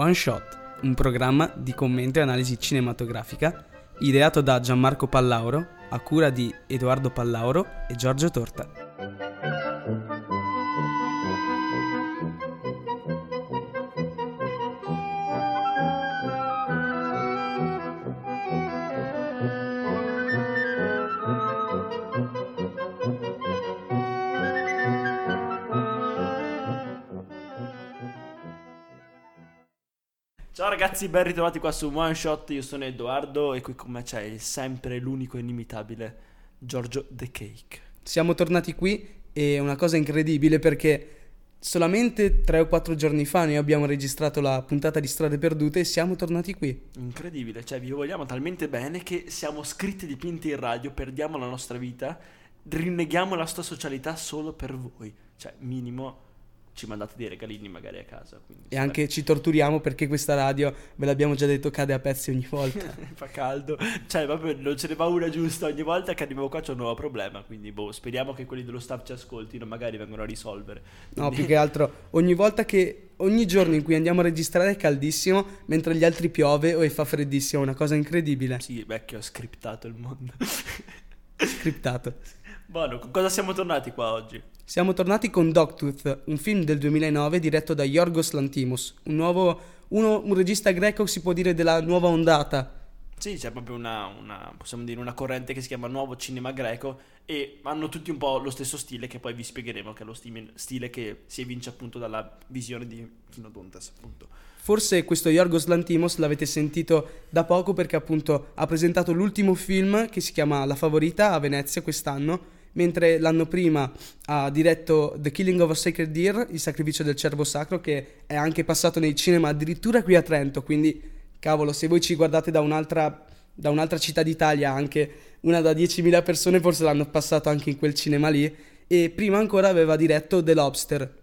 One Shot, un programma di commento e analisi cinematografica ideato da Gianmarco Pallauro a cura di Edoardo Pallauro e Giorgio Torta. Ragazzi, ben ritrovati qua su One Shot, io sono Edoardo e qui con me c'è il sempre l'unico inimitabile Giorgio The Cake. Siamo tornati qui e è una cosa incredibile perché solamente tre o quattro giorni fa noi abbiamo registrato la puntata di Strade Perdute e siamo tornati qui. Incredibile, cioè vi vogliamo talmente bene che siamo scritti dipinti in radio, perdiamo la nostra vita, rinneghiamo la nostra socialità solo per voi. Cioè, minimo ci mandate dei regalini magari a casa. E anche ci torturiamo perché questa radio, ve l'abbiamo già detto, cade a pezzi ogni volta. Fa caldo, cioè proprio non ce ne va una giusta ogni volta che arriviamo qua c'è un nuovo problema, quindi boh, speriamo che quelli dello staff ci ascoltino, magari vengono a risolvere. No, Quindi- più che altro ogni volta che ogni giorno in cui andiamo a registrare è caldissimo, mentre gli altri piove o e fa freddissimo, una cosa incredibile. Sì, vecchio, ho scriptato il mondo. Scriptato. Buono, con cosa siamo tornati qua oggi? Siamo tornati con Dogtooth, un film del 2009 diretto da Yorgos Lantimos, un nuovo uno- un regista greco si può dire della nuova ondata. Sì, c'è proprio una, una- possiamo dire, una corrente che si chiama Nuovo Cinema Greco e hanno tutti un po' lo stesso stile che poi vi spiegheremo, che è lo stile, stile che si evince appunto dalla visione di Kinodontas, appunto. Forse questo Yorgos Lantimos l'avete sentito da poco perché appunto ha presentato l'ultimo film che si chiama La Favorita a Venezia quest'anno, mentre l'anno prima ha diretto The Killing of a Sacred Deer, Il sacrificio del cervo sacro, che è anche passato nei cinema addirittura qui a Trento, quindi cavolo, se voi ci guardate da un'altra, da un'altra città d'Italia, anche una da 10.000 persone, forse l'hanno passato anche in quel cinema lì, e prima ancora aveva diretto The Lobster,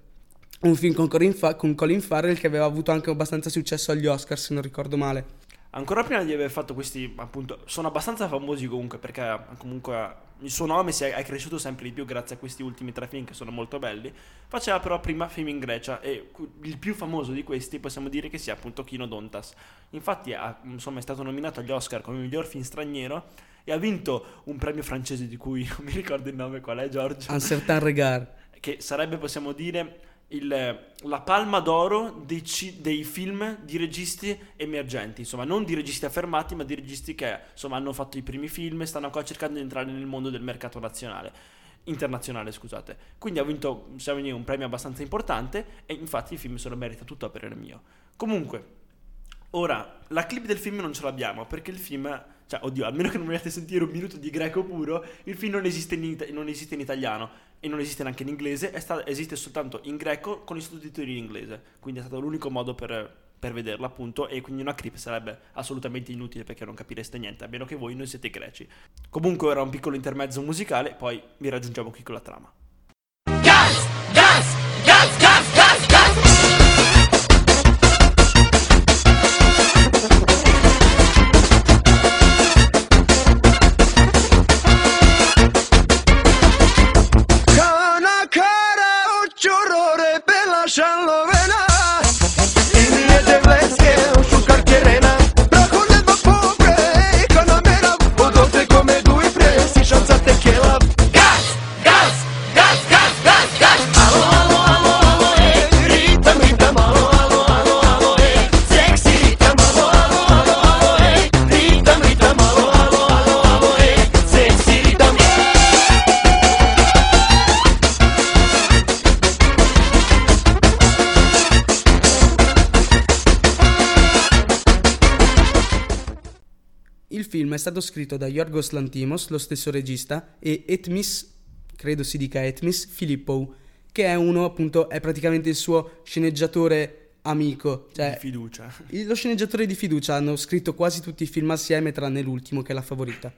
un film con Colin, Fa- con Colin Farrell che aveva avuto anche abbastanza successo agli Oscar, se non ricordo male. Ancora prima di aver fatto questi, appunto, sono abbastanza famosi comunque perché comunque il suo nome si è, è cresciuto sempre di più grazie a questi ultimi tre film che sono molto belli. Faceva però prima film in Grecia e il più famoso di questi possiamo dire che sia appunto Kinodontas. Infatti ha- insomma, è stato nominato agli Oscar come miglior film straniero e ha vinto un premio francese di cui non mi ricordo il nome qual è Giorgio Un certain regard. che sarebbe, possiamo dire, il- la palma d'oro dei, dei film di registi emergenti, insomma, non di registi affermati, ma di registi che insomma, hanno fatto i primi film e stanno ancora cercando di entrare nel mondo del mercato nazionale. Internazionale, scusate. Quindi ha vinto dire, un premio abbastanza importante e infatti il film se lo merita tutto a parere mio. Comunque, ora la clip del film non ce l'abbiamo perché il film, cioè, oddio, almeno che non vogliate sentire un minuto di greco puro, il film non esiste in, ita- non esiste in italiano e non esiste neanche in inglese, sta- esiste soltanto in greco con i sottotitoli in inglese. Quindi è stato l'unico modo per, per vederlo, appunto. E quindi una clip sarebbe assolutamente inutile perché non capireste niente, a meno che voi non siete greci. Comunque, ora un piccolo intermezzo musicale, poi vi raggiungiamo qui con la trama. Film è stato scritto da Yorgos Lantimos, lo stesso regista, e Etmis, credo si dica Etmis, Filippou, che è uno appunto, è praticamente il suo sceneggiatore amico. Cioè, Di fiducia. Lo sceneggiatore di fiducia hanno scritto quasi tutti i film assieme, tranne l'ultimo che è la favorita.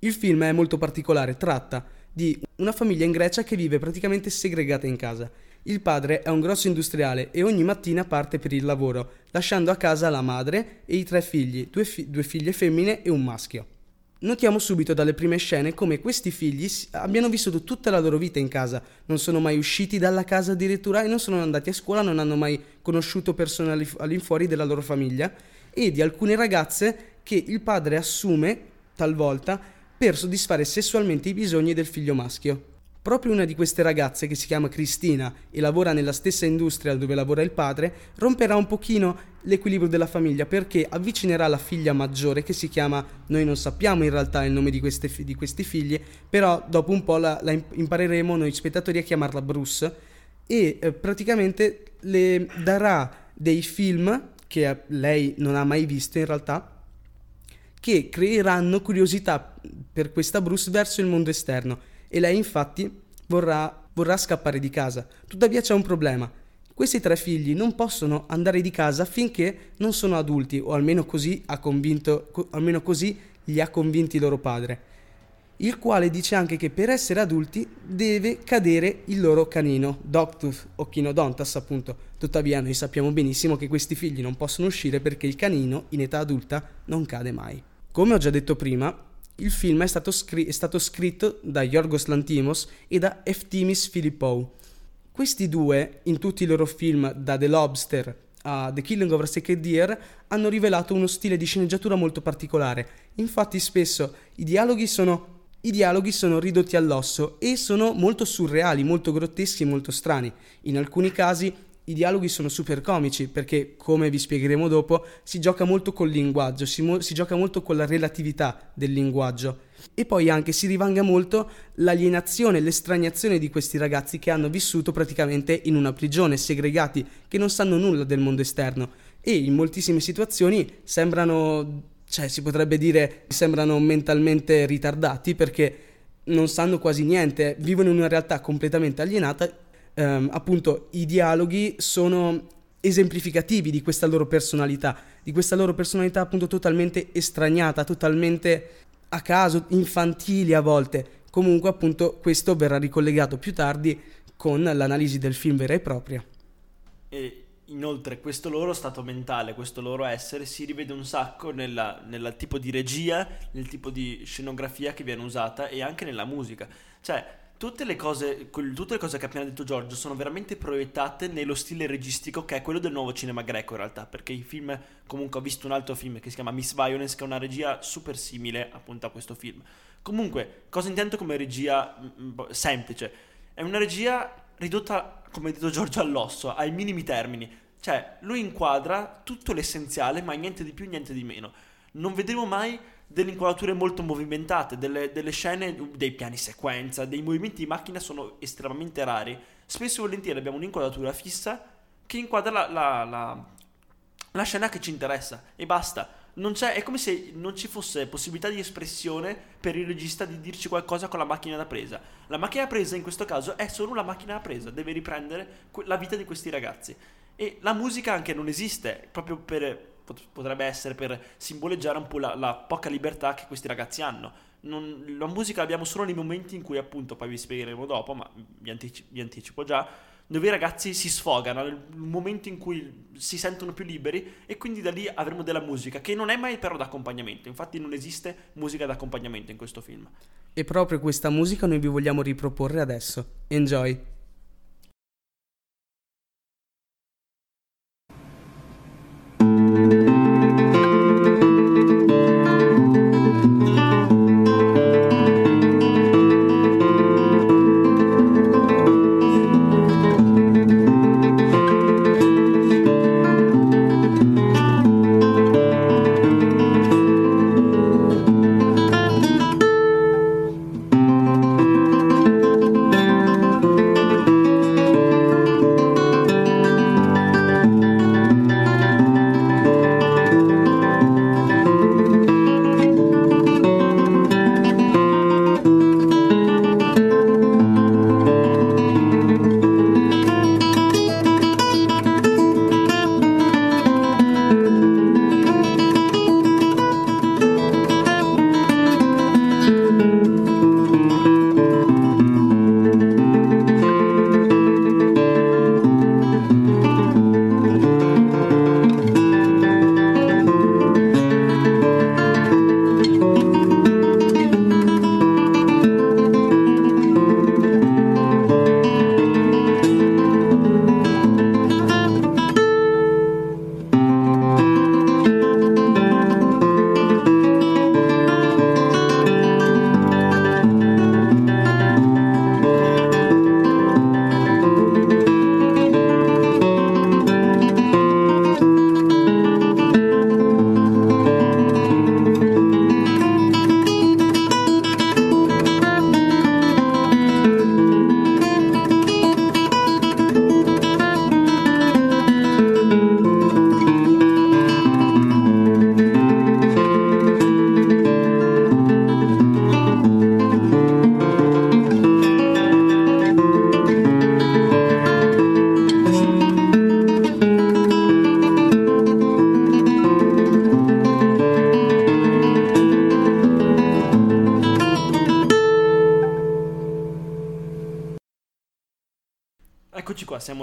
Il film è molto particolare, tratta di una famiglia in Grecia che vive praticamente segregata in casa. Il padre è un grosso industriale e ogni mattina parte per il lavoro, lasciando a casa la madre e i tre figli, due, fi- due figlie femmine e un maschio. Notiamo subito dalle prime scene come questi figli abbiano vissuto tutta la loro vita in casa, non sono mai usciti dalla casa addirittura e non sono andati a scuola, non hanno mai conosciuto persone all'inf- all'infuori della loro famiglia e di alcune ragazze che il padre assume talvolta per soddisfare sessualmente i bisogni del figlio maschio. Proprio una di queste ragazze, che si chiama Cristina e lavora nella stessa industria dove lavora il padre, romperà un pochino l'equilibrio della famiglia perché avvicinerà la figlia maggiore che si chiama, noi non sappiamo in realtà il nome di, queste di questi figli, però dopo un po' la, la imp- impareremo noi spettatori a chiamarla Bruce. E eh, praticamente le darà dei film che eh, lei non ha mai visto in realtà che creeranno curiosità per questa Bruce verso il mondo esterno e lei infatti vorrà, vorrà scappare di casa. Tuttavia c'è un problema. Questi tre figli non possono andare di casa finché non sono adulti, o almeno così, ha convinto, co- almeno così li ha convinti loro padre, il quale dice anche che per essere adulti deve cadere il loro canino, Doctus o Chinodontas appunto. Tuttavia noi sappiamo benissimo che questi figli non possono uscire perché il canino in età adulta non cade mai. Come ho già detto prima, il film è stato, scri- è stato scritto da Yorgos Lantimos e da Eftimis Filippou. Questi due, in tutti i loro film, da The Lobster a The Killing of a Sacred Deer, hanno rivelato uno stile di sceneggiatura molto particolare. Infatti spesso i dialoghi sono i dialoghi sono ridotti all'osso e sono molto surreali, molto grotteschi e molto strani. In alcuni casi i dialoghi sono super comici perché, come vi spiegheremo dopo, si gioca molto col linguaggio, si, mo- si gioca molto con la relatività del linguaggio. E poi anche si rivanga molto l'alienazione, l'estraniazione di questi ragazzi che hanno vissuto praticamente in una prigione, segregati, che non sanno nulla del mondo esterno. E in moltissime situazioni sembrano cioè si potrebbe dire sembrano mentalmente ritardati perché non sanno quasi niente, vivono in una realtà completamente alienata. Ehm, appunto, i dialoghi sono esemplificativi di questa loro personalità, di questa loro personalità appunto totalmente estraniata, totalmente a caso, infantili a volte. Comunque, appunto, questo verrà ricollegato più tardi con l'analisi del film vera e propria. E inoltre questo loro stato mentale, questo loro essere si rivede un sacco nel tipo di regia, nel tipo di scenografia che viene usata e anche nella musica. Cioè, tutte le cose, tutte le cose che ha appena detto Giorgio sono veramente proiettate nello stile registico che è quello del nuovo cinema greco in realtà, perché i film, comunque ho visto un altro film che si chiama Miss Violence, che è una regia super simile appunto a questo film. Comunque, cosa intendo come regia mm, mm, semplice? È una regia ridotta, come ha detto Giorgio, all'osso, ai minimi termini. Cioè, lui inquadra tutto l'essenziale, ma niente di più, niente di meno. Non vedremo mai delle inquadrature molto movimentate, delle, delle scene, dei piani sequenza, dei movimenti di macchina sono estremamente rari. Spesso e volentieri abbiamo un'inquadratura fissa che inquadra la, la- la- la scena che ci interessa e basta. Non c'è, è come se non ci fosse possibilità di espressione per il regista di dirci qualcosa con la macchina da presa. La macchina da presa in questo caso è solo la macchina da presa, deve riprendere la vita di questi ragazzi. E la musica anche non esiste, proprio per, potrebbe essere per simboleggiare un po' la, la poca libertà che questi ragazzi hanno. Non- la musica l'abbiamo solo nei momenti in cui appunto, poi vi spiegheremo dopo, ma vi, antici- vi anticipo già, dove i ragazzi si sfogano, nel momento in cui si sentono più liberi e quindi da lì avremo della musica che non è mai però d'accompagnamento, infatti non esiste musica d'accompagnamento in questo film. E proprio questa musica noi vi vogliamo riproporre adesso. Enjoy!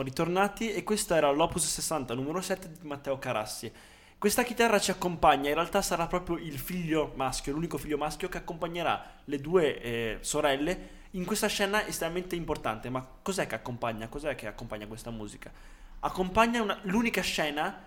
Ritornati e questo era l'Opus 60 numero 7 di Matteo Carassi. Questa chitarra ci accompagna, in realtà sarà proprio il figlio maschio, l'unico figlio maschio che accompagnerà le due eh, sorelle in questa scena estremamente importante. Ma cos'è che accompagna? Cos'è che accompagna questa musica? Accompagna una- l'unica scena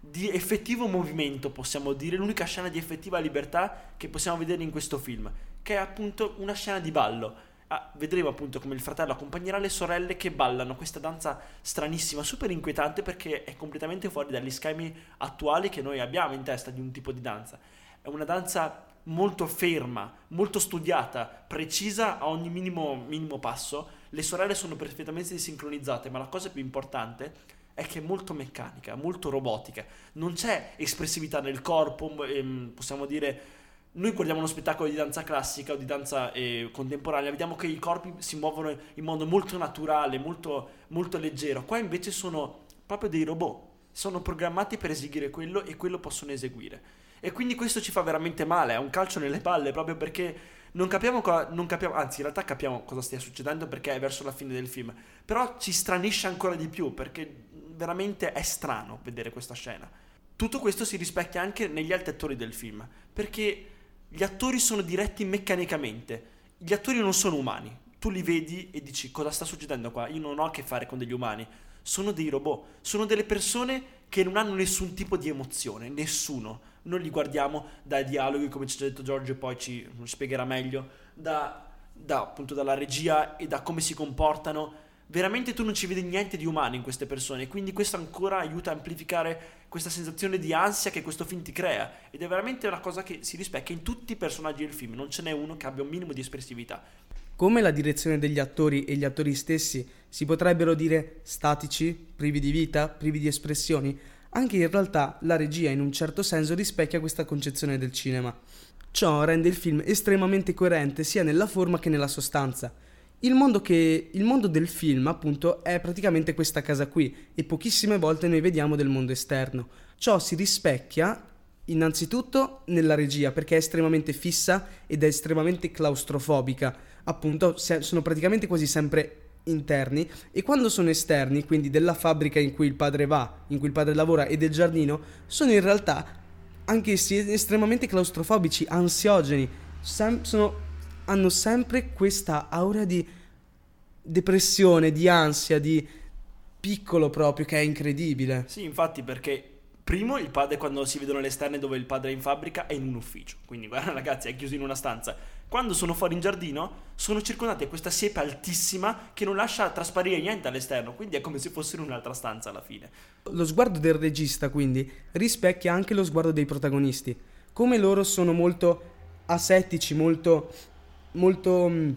di effettivo movimento, possiamo dire, l'unica scena di effettiva libertà che possiamo vedere in questo film, che è appunto una scena di ballo. Ah, vedremo appunto come il fratello accompagnerà le sorelle che ballano questa danza stranissima, super inquietante perché è completamente fuori dagli schemi attuali che noi abbiamo in testa di un tipo di danza. È una danza molto ferma, molto studiata, precisa a ogni minimo, minimo passo. Le sorelle sono perfettamente sincronizzate, ma la cosa più importante è che è molto meccanica, molto robotica. Non c'è espressività nel corpo, ehm, possiamo dire noi guardiamo uno spettacolo di danza classica o di danza eh, contemporanea, vediamo che i corpi si muovono in modo molto naturale, molto, molto leggero. Qua invece sono proprio dei robot, sono programmati per eseguire quello e quello possono eseguire. E quindi questo ci fa veramente male, è un calcio nelle palle proprio perché non capiamo, co- non capiamo, anzi in realtà capiamo cosa stia succedendo perché è verso la fine del film, però ci stranisce ancora di più perché veramente è strano vedere questa scena. Tutto questo si rispecchia anche negli altri attori del film, perché gli attori sono diretti meccanicamente. Gli attori non sono umani. Tu li vedi e dici cosa sta succedendo qua? Io non ho a che fare con degli umani. Sono dei robot. Sono delle persone che non hanno nessun tipo di emozione. Nessuno. Noi li guardiamo dai dialoghi, come ci ha detto Giorgio, e poi ci spiegherà meglio. Da, da, appunto dalla regia e da come si comportano. Veramente tu non ci vedi niente di umano in queste persone. Quindi questo ancora aiuta a amplificare questa sensazione di ansia che questo film ti crea. Ed è veramente una cosa che si rispecchia in tutti i personaggi del film. Non ce n'è uno che abbia un minimo di espressività. Come la direzione degli attori e gli attori stessi si potrebbero dire statici, privi di vita, privi di espressioni, anche in realtà la regia in un certo senso rispecchia questa concezione del cinema. Ciò rende il film estremamente coerente sia nella forma che nella sostanza. Il mondo, che, il mondo del film, appunto, è praticamente questa casa qui e pochissime volte noi vediamo del mondo esterno. Ciò si rispecchia innanzitutto nella regia perché è estremamente fissa ed è estremamente claustrofobica. Appunto, se- sono praticamente quasi sempre interni e quando sono esterni, quindi della fabbrica in cui il padre va, in cui il padre lavora e del giardino, sono in realtà anch'essi estremamente claustrofobici, ansiogeni, sem- sono- hanno sempre questa aura di depressione, di ansia, di piccolo proprio che è incredibile. Sì, infatti, perché primo il padre quando si vedono le esterne dove il padre è in fabbrica è in un ufficio. Quindi, guarda ragazzi, è chiuso in una stanza. Quando sono fuori in giardino, sono circondati da questa siepe altissima che non lascia trasparire niente all'esterno. Quindi è come se fossero in un'altra stanza alla fine. Lo sguardo del regista, quindi, rispecchia anche lo sguardo dei protagonisti. Come loro sono molto asettici, molto, molto mh,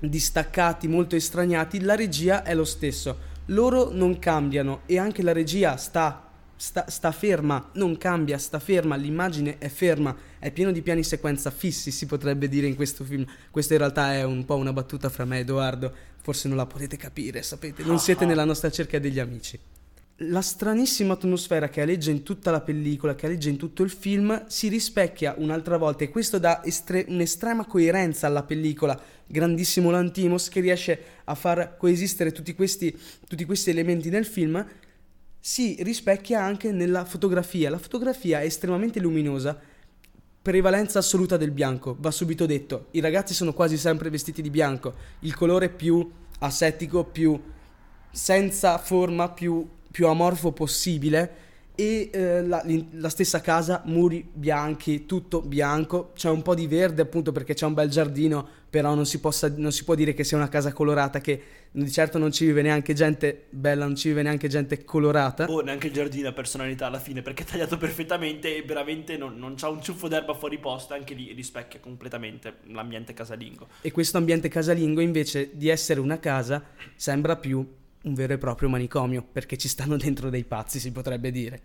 distaccati, molto estraniati, la regia è lo stesso. Loro non cambiano e anche la regia sta, sta, sta ferma, non cambia, sta ferma, l'immagine è ferma, è pieno di piani sequenza fissi, si potrebbe dire in questo film. Questa in realtà è un po' una battuta fra me e Edoardo, forse non la potete capire, sapete, non siete nella nostra cerchia degli amici. La stranissima atmosfera che aleggia in tutta la pellicola, che aleggia in tutto il film, si rispecchia un'altra volta e questo dà estre- un'estrema coerenza alla pellicola. Grandissimo Lantimos che riesce a far coesistere tutti questi, tutti questi elementi nel film, si rispecchia anche nella fotografia. La fotografia è estremamente luminosa, prevalenza assoluta del bianco, va subito detto. I ragazzi sono quasi sempre vestiti di bianco, il colore più asettico, più senza forma, più, più amorfo possibile e eh, la, la stessa casa, muri bianchi, tutto bianco, c'è un po' di verde appunto perché c'è un bel giardino, però non si, possa- non si può dire che sia una casa colorata, che di certo non ci vive neanche gente bella, non ci vive neanche gente colorata. Oh, neanche il giardino ha personalità alla fine perché è tagliato perfettamente e veramente non, non c'ha un ciuffo d'erba fuori posto. Anche lì rispecchia completamente l'ambiente casalingo. E questo ambiente casalingo invece di essere una casa sembra più un vero e proprio manicomio, perché ci stanno dentro dei pazzi, si potrebbe dire.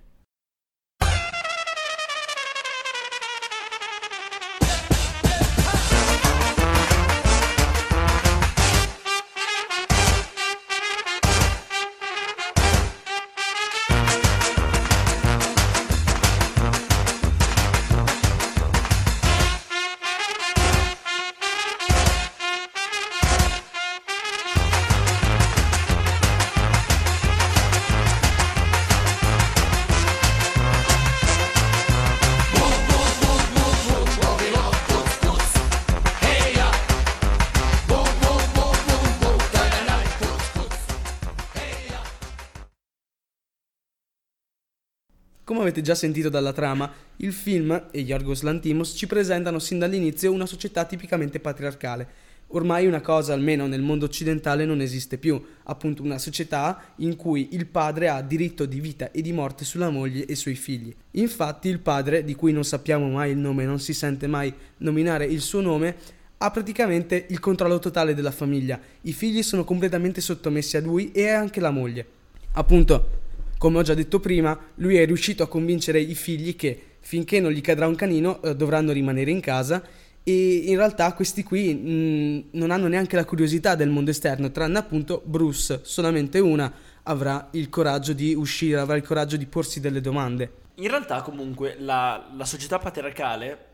Come avete già sentito dalla trama, il film e Yorgos Lantimos ci presentano sin dall'inizio una società tipicamente patriarcale. Ormai una cosa, almeno nel mondo occidentale, non esiste più, appunto una società in cui il padre ha diritto di vita e di morte sulla moglie e sui figli. Infatti il padre, di cui non sappiamo mai il nome, non si sente mai nominare il suo nome, ha praticamente il controllo totale della famiglia. I figli sono completamente sottomessi a lui e anche la moglie. Appunto, come ho già detto prima, lui è riuscito a convincere i figli che finché non gli cadrà un canino eh, dovranno rimanere in casa e in realtà questi qui mh, non hanno neanche la curiosità del mondo esterno, tranne appunto Bruce, solamente una avrà il coraggio di uscire, avrà il coraggio di porsi delle domande. In realtà comunque la, la società patriarcale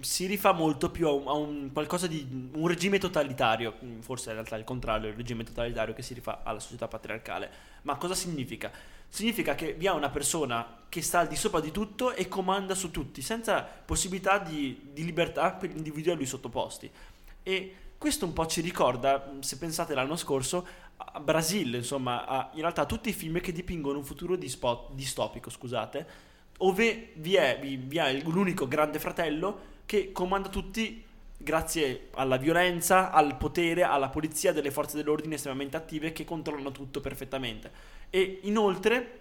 si rifà molto più a un, a un di un regime totalitario, forse in realtà è il contrario, il regime totalitario che si rifà alla società patriarcale. Ma cosa significa? Significa che vi ha una persona che sta al di sopra di tutto e comanda su tutti, senza possibilità di, di libertà per gli individui a lui sottoposti. E questo un po' ci ricorda, se pensate l'anno scorso, a Brasile, insomma, a, in realtà a tutti i film che dipingono un futuro dispo- distopico, scusate, dove vi è, vi, vi è l'unico grande fratello che comanda tutti grazie alla violenza, al potere, alla polizia, delle forze dell'ordine estremamente attive che controllano tutto perfettamente. E inoltre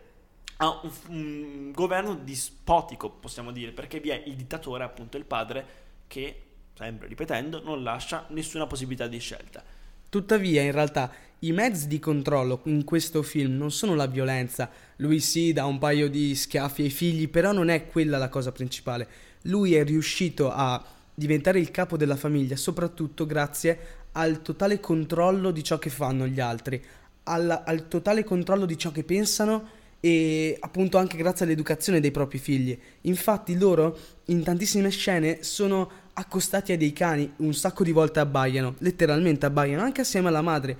ha un, un governo dispotico, possiamo dire, perché vi è il dittatore, appunto il padre, che, sempre ripetendo, non lascia nessuna possibilità di scelta. Tuttavia, in realtà, i mezzi di controllo in questo film non sono la violenza. Lui sì dà un paio di schiaffi ai figli, però non è quella la cosa principale lui è riuscito a diventare il capo della famiglia soprattutto grazie al totale controllo di ciò che fanno gli altri, al, al totale controllo di ciò che pensano e appunto anche grazie all'educazione dei propri figli. Infatti loro in tantissime scene sono accostati a dei cani, un sacco di volte abbaiano, letteralmente abbaiano anche assieme alla madre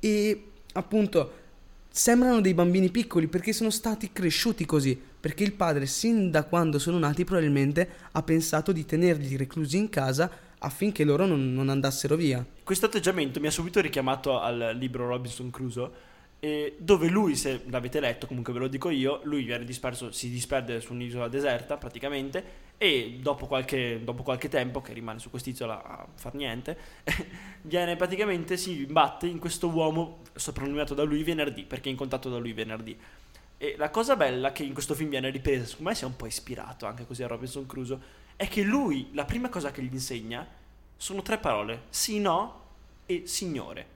e appunto sembrano dei bambini piccoli perché sono stati cresciuti così, perché il padre sin da quando sono nati probabilmente ha pensato di tenerli reclusi in casa affinché loro non, non andassero via. Questo atteggiamento mi ha subito richiamato al libro Robinson Crusoe dove lui, se l'avete letto, comunque ve lo dico io, lui viene disperso, si disperde su un'isola deserta praticamente e dopo qualche, dopo qualche tempo, che rimane su quest'isola a far niente, viene praticamente, si imbatte in questo uomo soprannominato da lui venerdì, perché è in contatto da lui venerdì. E la cosa bella che in questo film viene ripresa, secondo me si è un po' ispirato anche così a Robinson Crusoe, è che lui, la prima cosa che gli insegna sono tre parole, sì, no e signore.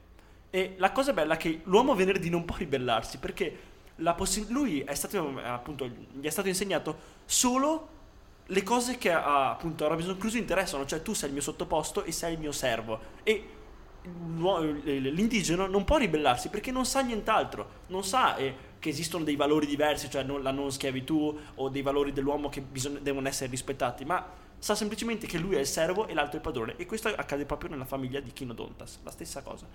E la cosa bella è che l'uomo venerdì non può ribellarsi perché possi- lui è stato, appunto, gli è stato insegnato solo le cose che a, appunto a Robinson Crusoe interessano, cioè tu sei il mio sottoposto e sei il mio servo. E l'indigeno non può ribellarsi perché non sa nient'altro, non sa eh, che esistono dei valori diversi, cioè la non schiavitù o dei valori dell'uomo che bisogna, devono essere rispettati, ma sa semplicemente che lui è il servo e l'altro è il padrone. E questo accade proprio nella famiglia di Kinodontas, la stessa cosa.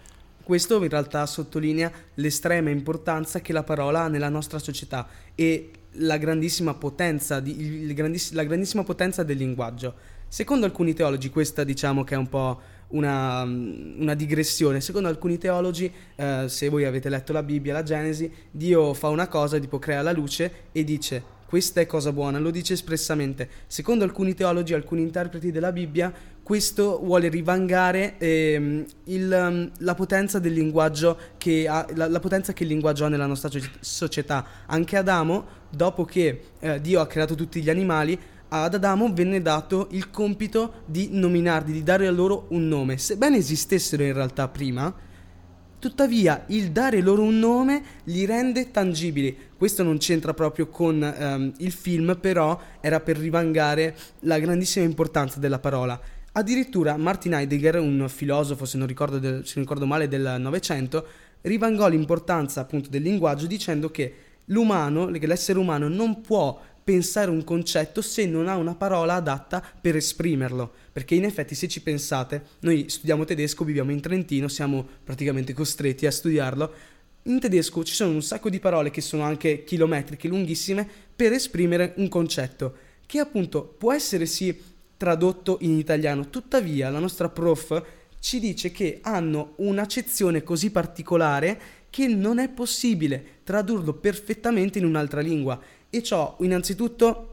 Questo in realtà sottolinea l'estrema importanza che la parola ha nella nostra società e la grandissima potenza, di, grandiss- la grandissima potenza del linguaggio. Secondo alcuni teologi, questa diciamo che è un po' una, una digressione, secondo alcuni teologi, eh, se voi avete letto la Bibbia, la Genesi, Dio fa una cosa, tipo crea la luce e dice questa è cosa buona, lo dice espressamente. Secondo alcuni teologi, alcuni interpreti della Bibbia, questo vuole rivangare ehm, il, la potenza ha, la, la, potenza che il linguaggio ha nella nostra società. Anche Adamo, dopo che eh, Dio ha creato tutti gli animali, ad Adamo venne dato il compito di nominarli, di dare a loro un nome. Sebbene esistessero in realtà prima, Tuttavia, il dare loro un nome li rende tangibili. Questo non c'entra proprio con um, il film, però era per rivangare la grandissima importanza della parola. Addirittura Martin Heidegger, un filosofo, se non ricordo, del, se non ricordo male, del Novecento, rivangò l'importanza appunto del linguaggio dicendo che l'umano, l'essere umano non può pensare un concetto se non ha una parola adatta per esprimerlo. Perché in effetti se ci pensate, noi studiamo tedesco, viviamo in Trentino, siamo praticamente costretti a studiarlo. In tedesco ci sono un sacco di parole che sono anche chilometriche, lunghissime, per esprimere un concetto, che appunto può essere sì tradotto in italiano, tuttavia la nostra prof ci dice che hanno un'accezione così particolare che non è possibile tradurlo perfettamente in un'altra lingua. E ciò innanzitutto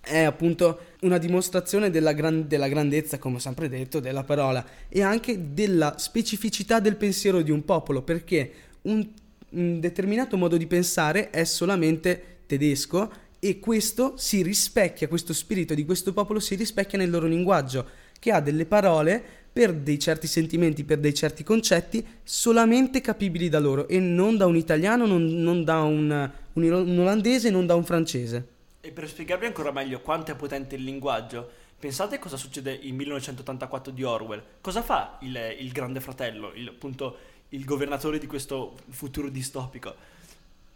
è appunto una dimostrazione della, gran- della grandezza, come ho sempre detto, della parola e anche della specificità del pensiero di un popolo, perché un, un determinato modo di pensare è solamente tedesco e questo si rispecchia, questo spirito di questo popolo si rispecchia nel loro linguaggio, che ha delle parole per dei certi sentimenti, per dei certi concetti solamente capibili da loro e non da un italiano, non, non da un, un, un olandese, non da un francese. E per spiegarvi ancora meglio quanto è potente il linguaggio, pensate cosa succede in 1984 di Orwell. Cosa fa il, il grande fratello, il, appunto il governatore di questo futuro distopico?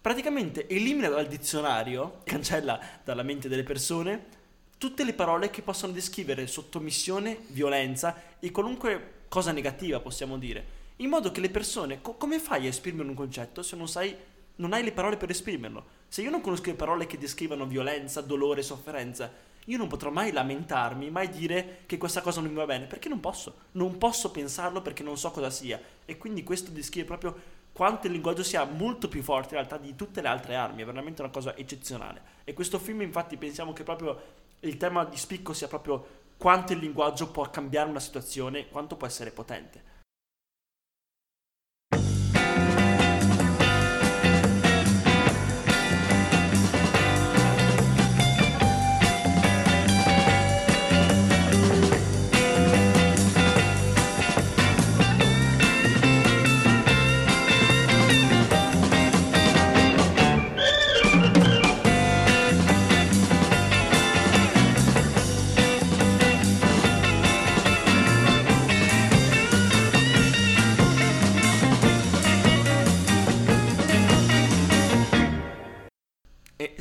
Praticamente elimina dal dizionario, cancella dalla mente delle persone tutte le parole che possono descrivere sottomissione, violenza e qualunque cosa negativa, possiamo dire. In modo che le persone, co- come fai a esprimere un concetto se non sai non hai le parole per esprimerlo. Se io non conosco le parole che descrivono violenza, dolore, sofferenza, io non potrò mai lamentarmi, mai dire che questa cosa non mi va bene, perché non posso. Non posso pensarlo perché non so cosa sia. E quindi questo descrive proprio quanto il linguaggio sia molto più forte in realtà di tutte le altre armi, è veramente una cosa eccezionale. E questo film infatti pensiamo che proprio il tema di spicco sia proprio quanto il linguaggio può cambiare una situazione, quanto può essere potente.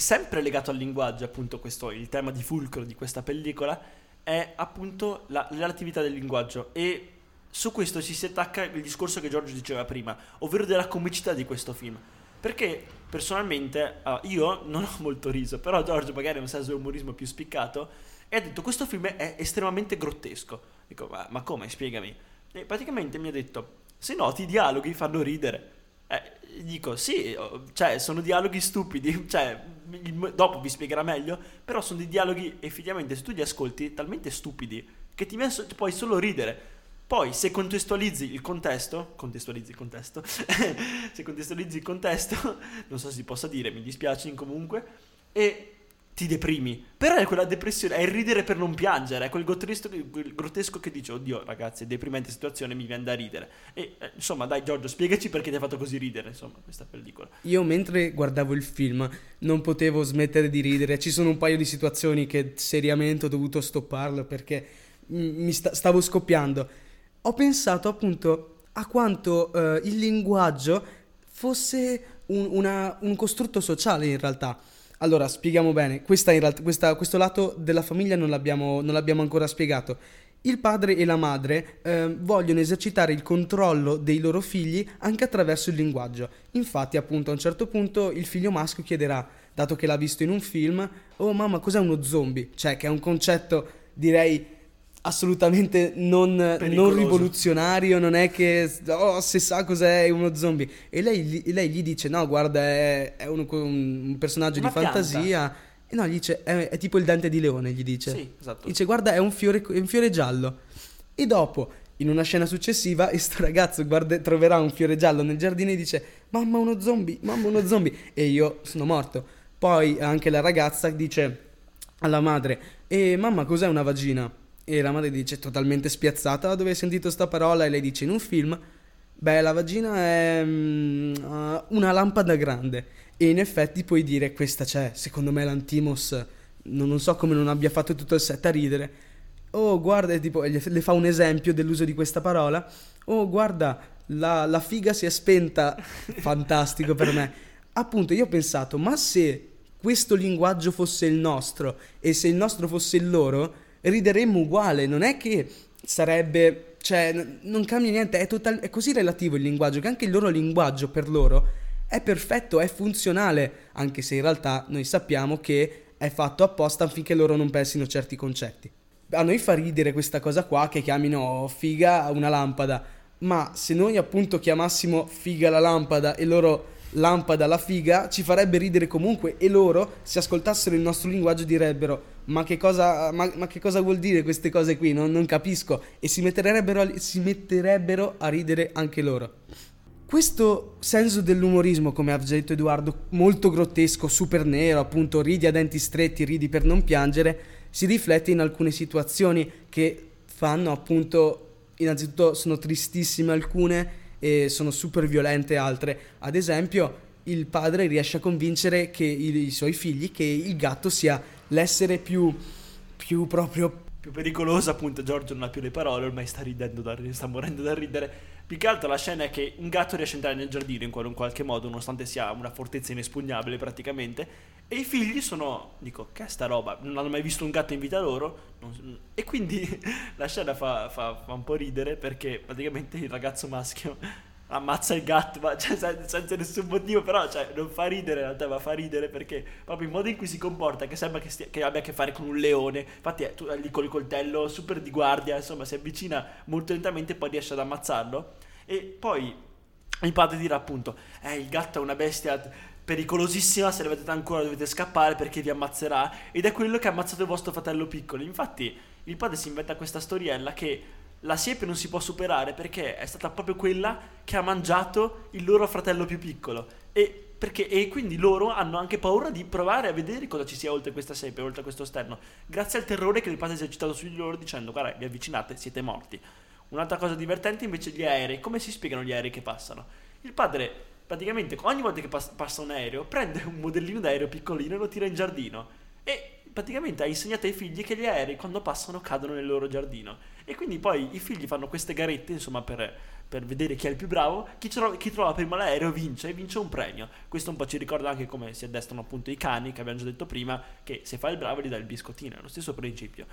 Sempre legato al linguaggio, appunto, questo il tema di fulcro di questa pellicola è appunto la relatività del linguaggio e su questo ci si attacca il discorso che Giorgio diceva prima, ovvero della comicità di questo film. Perché personalmente uh, io non ho molto riso, però Giorgio magari ha un senso di umorismo più spiccato e ha detto questo film è estremamente grottesco. Dico, ma, ma come? Spiegami. E praticamente mi ha detto, se noti i dialoghi fanno ridere. Eh, dico, sì, cioè, sono dialoghi stupidi, cioè, dopo vi spiegherà meglio, però sono dei dialoghi effettivamente, se tu li ascolti, talmente stupidi che ti messo, puoi solo ridere. Poi, se contestualizzi il contesto, contestualizzi il contesto, se contestualizzi il contesto, non so se si possa dire, mi dispiace comunque, e ti deprimi. Però è quella depressione, è il ridere per non piangere, è quel grottesco, quel grottesco che dice, oddio ragazzi, è deprimente situazione, mi viene da ridere. E eh, insomma, dai Giorgio, spiegaci perché ti ha fatto così ridere, insomma, questa pellicola. Io mentre guardavo il film non potevo smettere di ridere, ci sono un paio di situazioni che seriamente ho dovuto stopparlo perché mi sta- stavo scoppiando. Ho pensato appunto a quanto eh, il linguaggio fosse un, una, un costrutto sociale in realtà allora, spieghiamo bene, realtà, questa, questo lato della famiglia non l'abbiamo, non l'abbiamo, ancora spiegato. Il padre e la madre eh, vogliono esercitare il controllo dei loro figli anche attraverso il linguaggio. Infatti, appunto, a un certo punto il figlio maschio chiederà, dato che l'ha visto in un film, oh mamma, cos'è uno zombie? Cioè, che è un concetto, direi, assolutamente non, non, rivoluzionario, non è che oh, se sa cos'è uno zombie. E lei, lei gli dice: No, guarda, è, è un, un, personaggio Una di pianta. fantasia. E no, gli dice: è, è, tipo il dente di leone. Gli dice: Sì, esatto. Dice: Guarda, è un fiore, è un fiore giallo. E dopo, in una scena successiva, questo ragazzo guarda, troverà un fiore giallo nel giardino e dice: Mamma, uno zombie, mamma, uno zombie. E io sono morto. Poi anche la ragazza dice alla madre: E mamma, cos'è una vagina? E la madre dice totalmente spiazzata dove hai sentito sta parola? E lei dice in un film. Beh la vagina è um, una lampada grande. E in effetti puoi dire questa c'è secondo me l'Antimos non, non, so come non abbia fatto tutto il set a ridere. Oh guarda tipo le fa un esempio dell'uso di questa parola. Oh guarda la, la figa si è spenta. Fantastico per me. Appunto io ho pensato ma se questo linguaggio fosse il nostro e se il nostro fosse il loro rideremmo uguale, non è che sarebbe, cioè, non cambia niente, è, total- è così relativo il linguaggio che anche il loro linguaggio per loro è perfetto, è funzionale, anche se in realtà noi sappiamo che è fatto apposta affinché loro non pensino certi concetti. A noi fa ridere questa cosa qua che chiamino figa una lampada, ma se noi appunto chiamassimo figa la lampada e loro lampada la figa ci farebbe ridere comunque e loro se ascoltassero il nostro linguaggio direbbero ma che cosa, ma, ma che cosa vuol dire queste cose qui? Non, non capisco. E si metterebbero, a- si metterebbero a ridere anche loro. Questo senso dell'umorismo, come ha detto Edoardo, molto grottesco, super nero, appunto ridi a denti stretti, ridi per non piangere, si riflette in alcune situazioni che fanno appunto, innanzitutto sono tristissime alcune e sono super violente altre. Ad esempio, il padre riesce a convincere i, i suoi figli che il gatto sia l'essere più, più proprio più pericolosa, appunto, Giorgio non ha più le parole, ormai sta ridendo, da, sta morendo da ridere. Più che altro la scena è che un gatto riesce a entrare nel giardino in qualche modo, nonostante sia una fortezza inespugnabile praticamente, e i figli sono, dico, che è sta roba? Non hanno mai visto un gatto in vita loro? Non- e quindi la scena fa, fa- fa un po' ridere perché praticamente il ragazzo maschio ammazza il gatto, ma cioè, sen- senza nessun motivo, però cioè, non fa ridere in realtà, ma fa ridere perché proprio il modo in cui si comporta, che sembra che, stia- che abbia a che fare con un leone, infatti è, tu, è lì con il coltello super di guardia, insomma si avvicina molto lentamente e poi riesce ad ammazzarlo. E poi il padre dirà appunto, eh il gatto è una bestia pericolosissima, se ne vedete ancora dovete scappare perché vi ammazzerà, ed è quello che ha ammazzato il vostro fratello piccolo. Infatti il padre si inventa questa storiella che la siepe non si può superare perché è stata proprio quella che ha mangiato il loro fratello più piccolo. E, perché, e quindi loro hanno anche paura di provare a vedere cosa ci sia oltre questa siepe, oltre questo sterno, grazie al terrore che il padre ha esercitato su di loro dicendo guarda vi avvicinate, siete morti. Un'altra cosa divertente invece gli aerei, come si spiegano gli aerei che passano? Il padre praticamente ogni volta che pas- passa un aereo prende un modellino d'aereo piccolino e lo tira in giardino e praticamente ha insegnato ai figli che gli aerei quando passano cadono nel loro giardino. E quindi poi i figli fanno queste garette insomma per, per vedere chi è il più bravo. Chi, tro- chi trova prima l'aereo vince e vince un premio. Questo un po' ci ricorda anche come si addestrano appunto i cani che abbiamo già detto prima che se fai il bravo gli dai il biscottino è lo stesso principio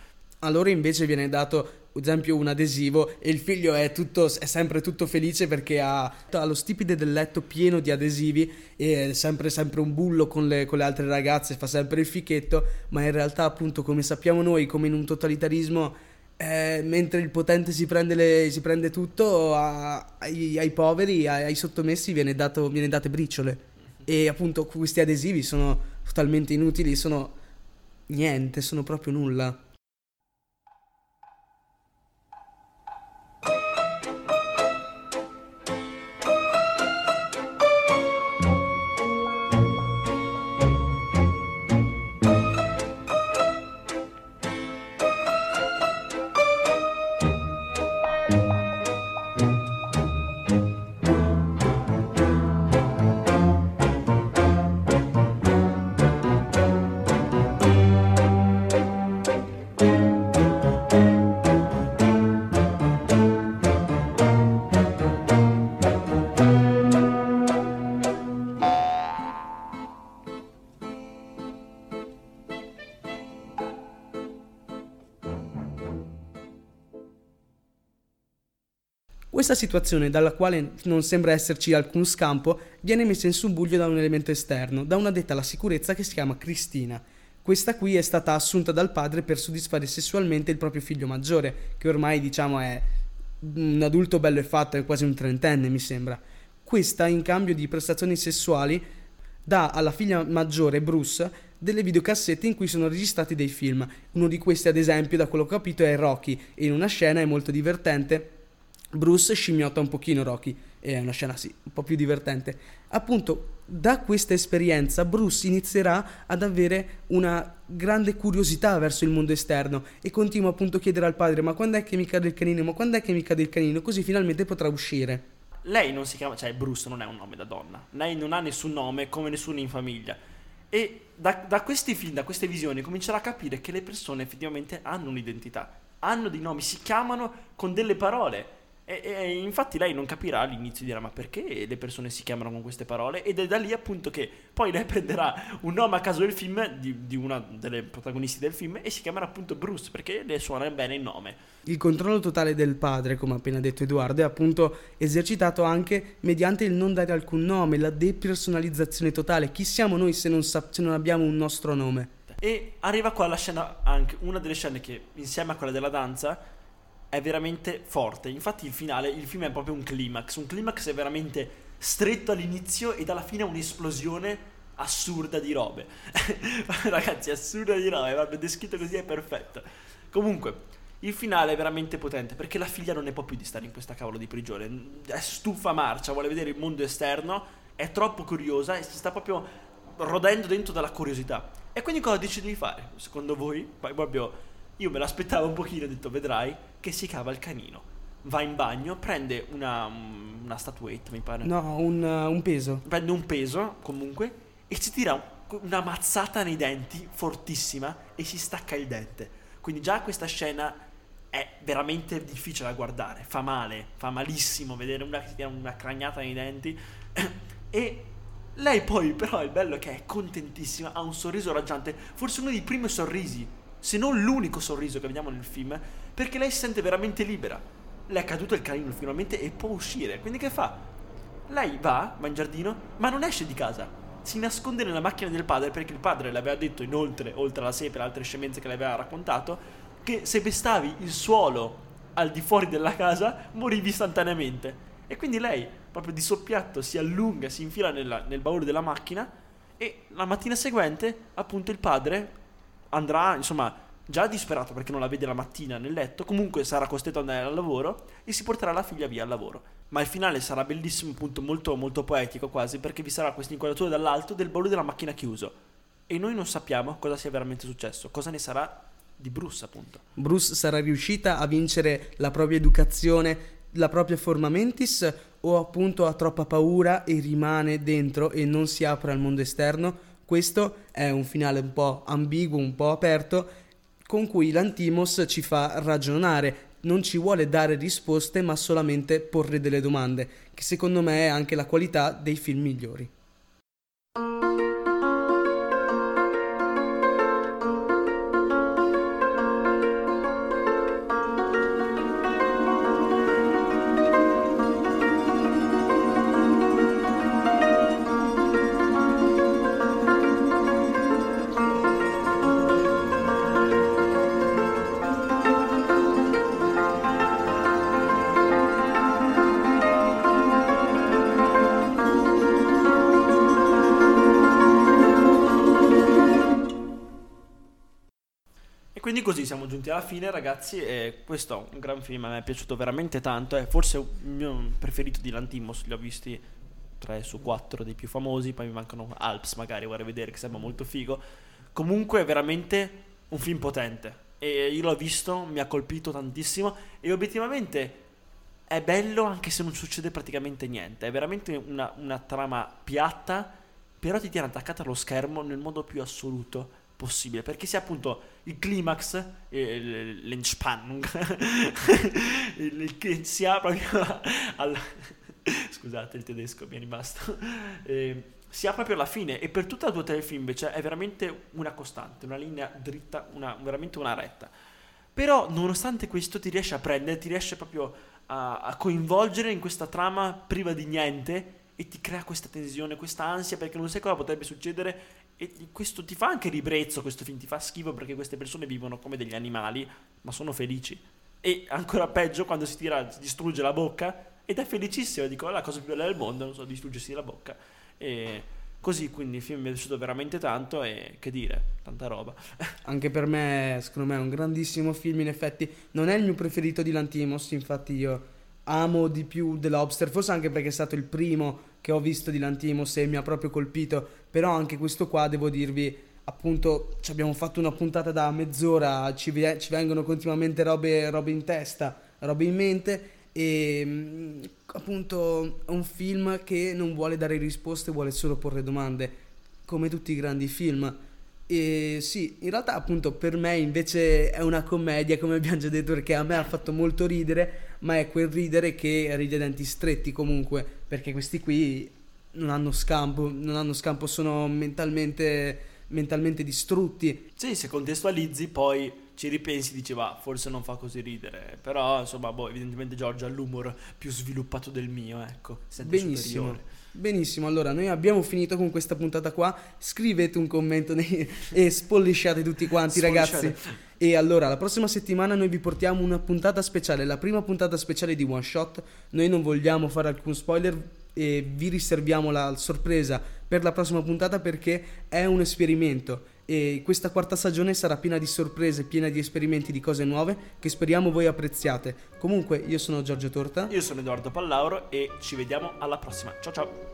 A loro invece viene dato, ad esempio, un adesivo e il figlio è, tutto, è sempre tutto felice perché ha, ha lo stipite del letto pieno di adesivi e è sempre, sempre un bullo con le, con le altre ragazze, fa sempre il fichetto, ma in realtà appunto come sappiamo noi, come in un totalitarismo, eh, mentre il potente si prende, le- si prende tutto, a- ai, ai poveri, ai, ai sottomessi viene, dato, viene date briciole. E appunto questi adesivi sono totalmente inutili, sono niente, sono proprio nulla. Questa situazione, dalla quale non sembra esserci alcun scampo, viene messa in subbuglio da un elemento esterno, da una detta alla sicurezza che si chiama Cristina. Questa qui è stata assunta dal padre per soddisfare sessualmente il proprio figlio maggiore, che ormai diciamo è un adulto bello e fatto, è quasi un trentenne mi sembra. Questa, in cambio di prestazioni sessuali, dà alla figlia maggiore, Bruce, delle videocassette in cui sono registrati dei film. Uno di questi, ad esempio, da quello che ho capito, è Rocky, e in una scena è molto divertente. Bruce scimmiotta un pochino Rocky, è una scena sì, un po' più divertente. Appunto, da questa esperienza Bruce inizierà ad avere una grande curiosità verso il mondo esterno e continua appunto a chiedere al padre ma quando è che mi cade il canino, ma quando è che mi cade il canino, così finalmente potrà uscire. lei non si chiama, cioè Bruce non è un nome da donna, lei non ha nessun nome come nessuno in famiglia. E da, da questi film, da queste visioni, comincerà a capire che le persone effettivamente hanno un'identità, hanno dei nomi, si chiamano con delle parole. E, e infatti lei non capirà all'inizio, dirà ma perché le persone si chiamano con queste parole? Ed è da lì appunto che poi lei prenderà un nome a caso del film, di, di una delle protagoniste del film, e si chiamerà appunto Bruce perché le suona bene il nome. Il controllo totale del padre, come ha appena detto Edoardo, è appunto esercitato anche mediante il non dare alcun nome, la depersonalizzazione totale. Chi siamo noi se non, sap- se non abbiamo un nostro nome? E arriva qua la scena, anche una delle scene che insieme a quella della danza è veramente forte. Infatti il finale, il film è proprio un climax, un climax è veramente stretto all'inizio e alla fine un'esplosione assurda di robe. Ragazzi, assurda di robe, vabbè, descritto così è perfetto. Comunque, il finale è veramente potente perché la figlia non ne può più di stare in questa cavolo di prigione. È stufa marcia, vuole vedere il mondo esterno, è troppo curiosa e si sta proprio rodendo dentro dalla curiosità. E quindi cosa decide di fare? Secondo voi? Poi proprio io me l'aspettavo un pochino, ho detto vedrai che si cava il canino. Va in bagno, prende una, una statuetta, mi pare. No, un, un peso. Prende un peso comunque e si tira una mazzata nei denti fortissima e si stacca il dente. Quindi già questa scena è veramente difficile da guardare, fa male, fa malissimo vedere una che una cragnata nei denti. e lei poi, però, il bello è che è contentissima, ha un sorriso raggiante, forse uno dei primi sorrisi, se non l'unico sorriso che vediamo nel film, perché lei si sente veramente libera. Le è caduto il canino finalmente e può uscire. Quindi che fa? Lei va, va in giardino, ma non esce di casa. Si nasconde nella macchina del padre perché il padre le aveva detto inoltre, oltre alla sepe e altre scemenze che le aveva raccontato, che se pestavi il suolo al di fuori della casa morivi istantaneamente. E quindi lei, proprio di soppiatto, si allunga, si infila nella, nel baule della macchina e la mattina seguente, appunto, il padre andrà, insomma, già disperato perché non la vede la mattina nel letto, comunque sarà costretto ad andare al lavoro e si porterà la figlia via al lavoro. Ma il finale sarà bellissimo, appunto, molto, molto poetico quasi, perché vi sarà questa inquadratura dall'alto del baule della macchina chiuso. E noi non sappiamo cosa sia veramente successo, cosa ne sarà di Bruce, appunto. Bruce sarà riuscita a vincere la propria educazione, la propria forma mentis o appunto ha troppa paura e rimane dentro e non si apre al mondo esterno? Questo è un finale un po' ambiguo, un po' aperto, con cui l'Antimos ci fa ragionare, non ci vuole dare risposte ma solamente porre delle domande, che secondo me è anche la qualità dei film migliori. Giunti alla fine, ragazzi. E questo è un gran film, a me è piaciuto veramente tanto. È forse il mio preferito di Lantimos. Li ho visti 3 su 4 dei più famosi. Poi mi mancano Alps, magari vorrei vedere, che sembra molto figo. Comunque, è veramente un film potente. E io l'ho visto, mi ha colpito tantissimo. E obiettivamente è bello anche se non succede praticamente niente. È veramente una, una trama piatta, però ti tiene attaccata allo schermo nel modo più assoluto possibile perché sia appunto il climax eh, l'Entspannung che sia proprio al, scusate il tedesco mi è rimasto. Eh, sia proprio alla fine e per tutta la tua telefilm invece è veramente una costante una linea dritta una, veramente una retta. Però nonostante questo ti riesce a prendere ti riesce proprio a, a coinvolgere in questa trama priva di niente e ti crea questa tensione, questa ansia perché non sai cosa potrebbe succedere e questo ti fa anche ribrezzo, questo film ti fa schifo perché queste persone vivono come degli animali, ma sono felici. E ancora peggio quando si tira, distrugge la bocca ed è felicissimo, dico, la cosa più bella del mondo, non so, distruggersi la bocca. E così, quindi il film mi è piaciuto veramente tanto e che dire, tanta roba. Anche per me, secondo me, è un grandissimo film, in effetti. Non è il mio preferito di Lantimos, infatti io amo di più The Lobster, forse anche perché è stato il primo che ho visto di Lantimos e mi ha proprio colpito, però anche questo qua devo dirvi, appunto, ci abbiamo fatto una puntata da mezz'ora, ci, ci vengono continuamente robe, robe, in testa, robe in mente e mm, appunto è un film che non vuole dare risposte, vuole solo porre domande, come tutti i grandi film. E sì, in realtà appunto per me invece è una commedia, come abbiamo già detto, perché a me ha fatto molto ridere, ma è quel ridere che ride a denti stretti comunque, perché questi qui non hanno scampo, non hanno scampo, sono mentalmente, mentalmente distrutti. Sì, se contestualizzi poi ci ripensi dici va, forse non fa così ridere, però insomma, boh, evidentemente Giorgio ha l'umor più sviluppato del mio, ecco, Benissimo. Superiore. Benissimo, allora noi abbiamo finito con questa puntata qua. Scrivete un commento nei... e spollisciate tutti quanti, ragazzi. E allora, la prossima settimana noi vi portiamo una puntata speciale, la prima puntata speciale di One Shot. Noi non vogliamo fare alcun spoiler, e vi riserviamo la sorpresa per la prossima puntata perché è un esperimento e questa quarta stagione sarà piena di sorprese, piena di esperimenti, di cose nuove che speriamo voi apprezziate. Comunque io sono Giorgio Torta. Io sono Edoardo Pallauro e ci vediamo alla prossima. Ciao ciao.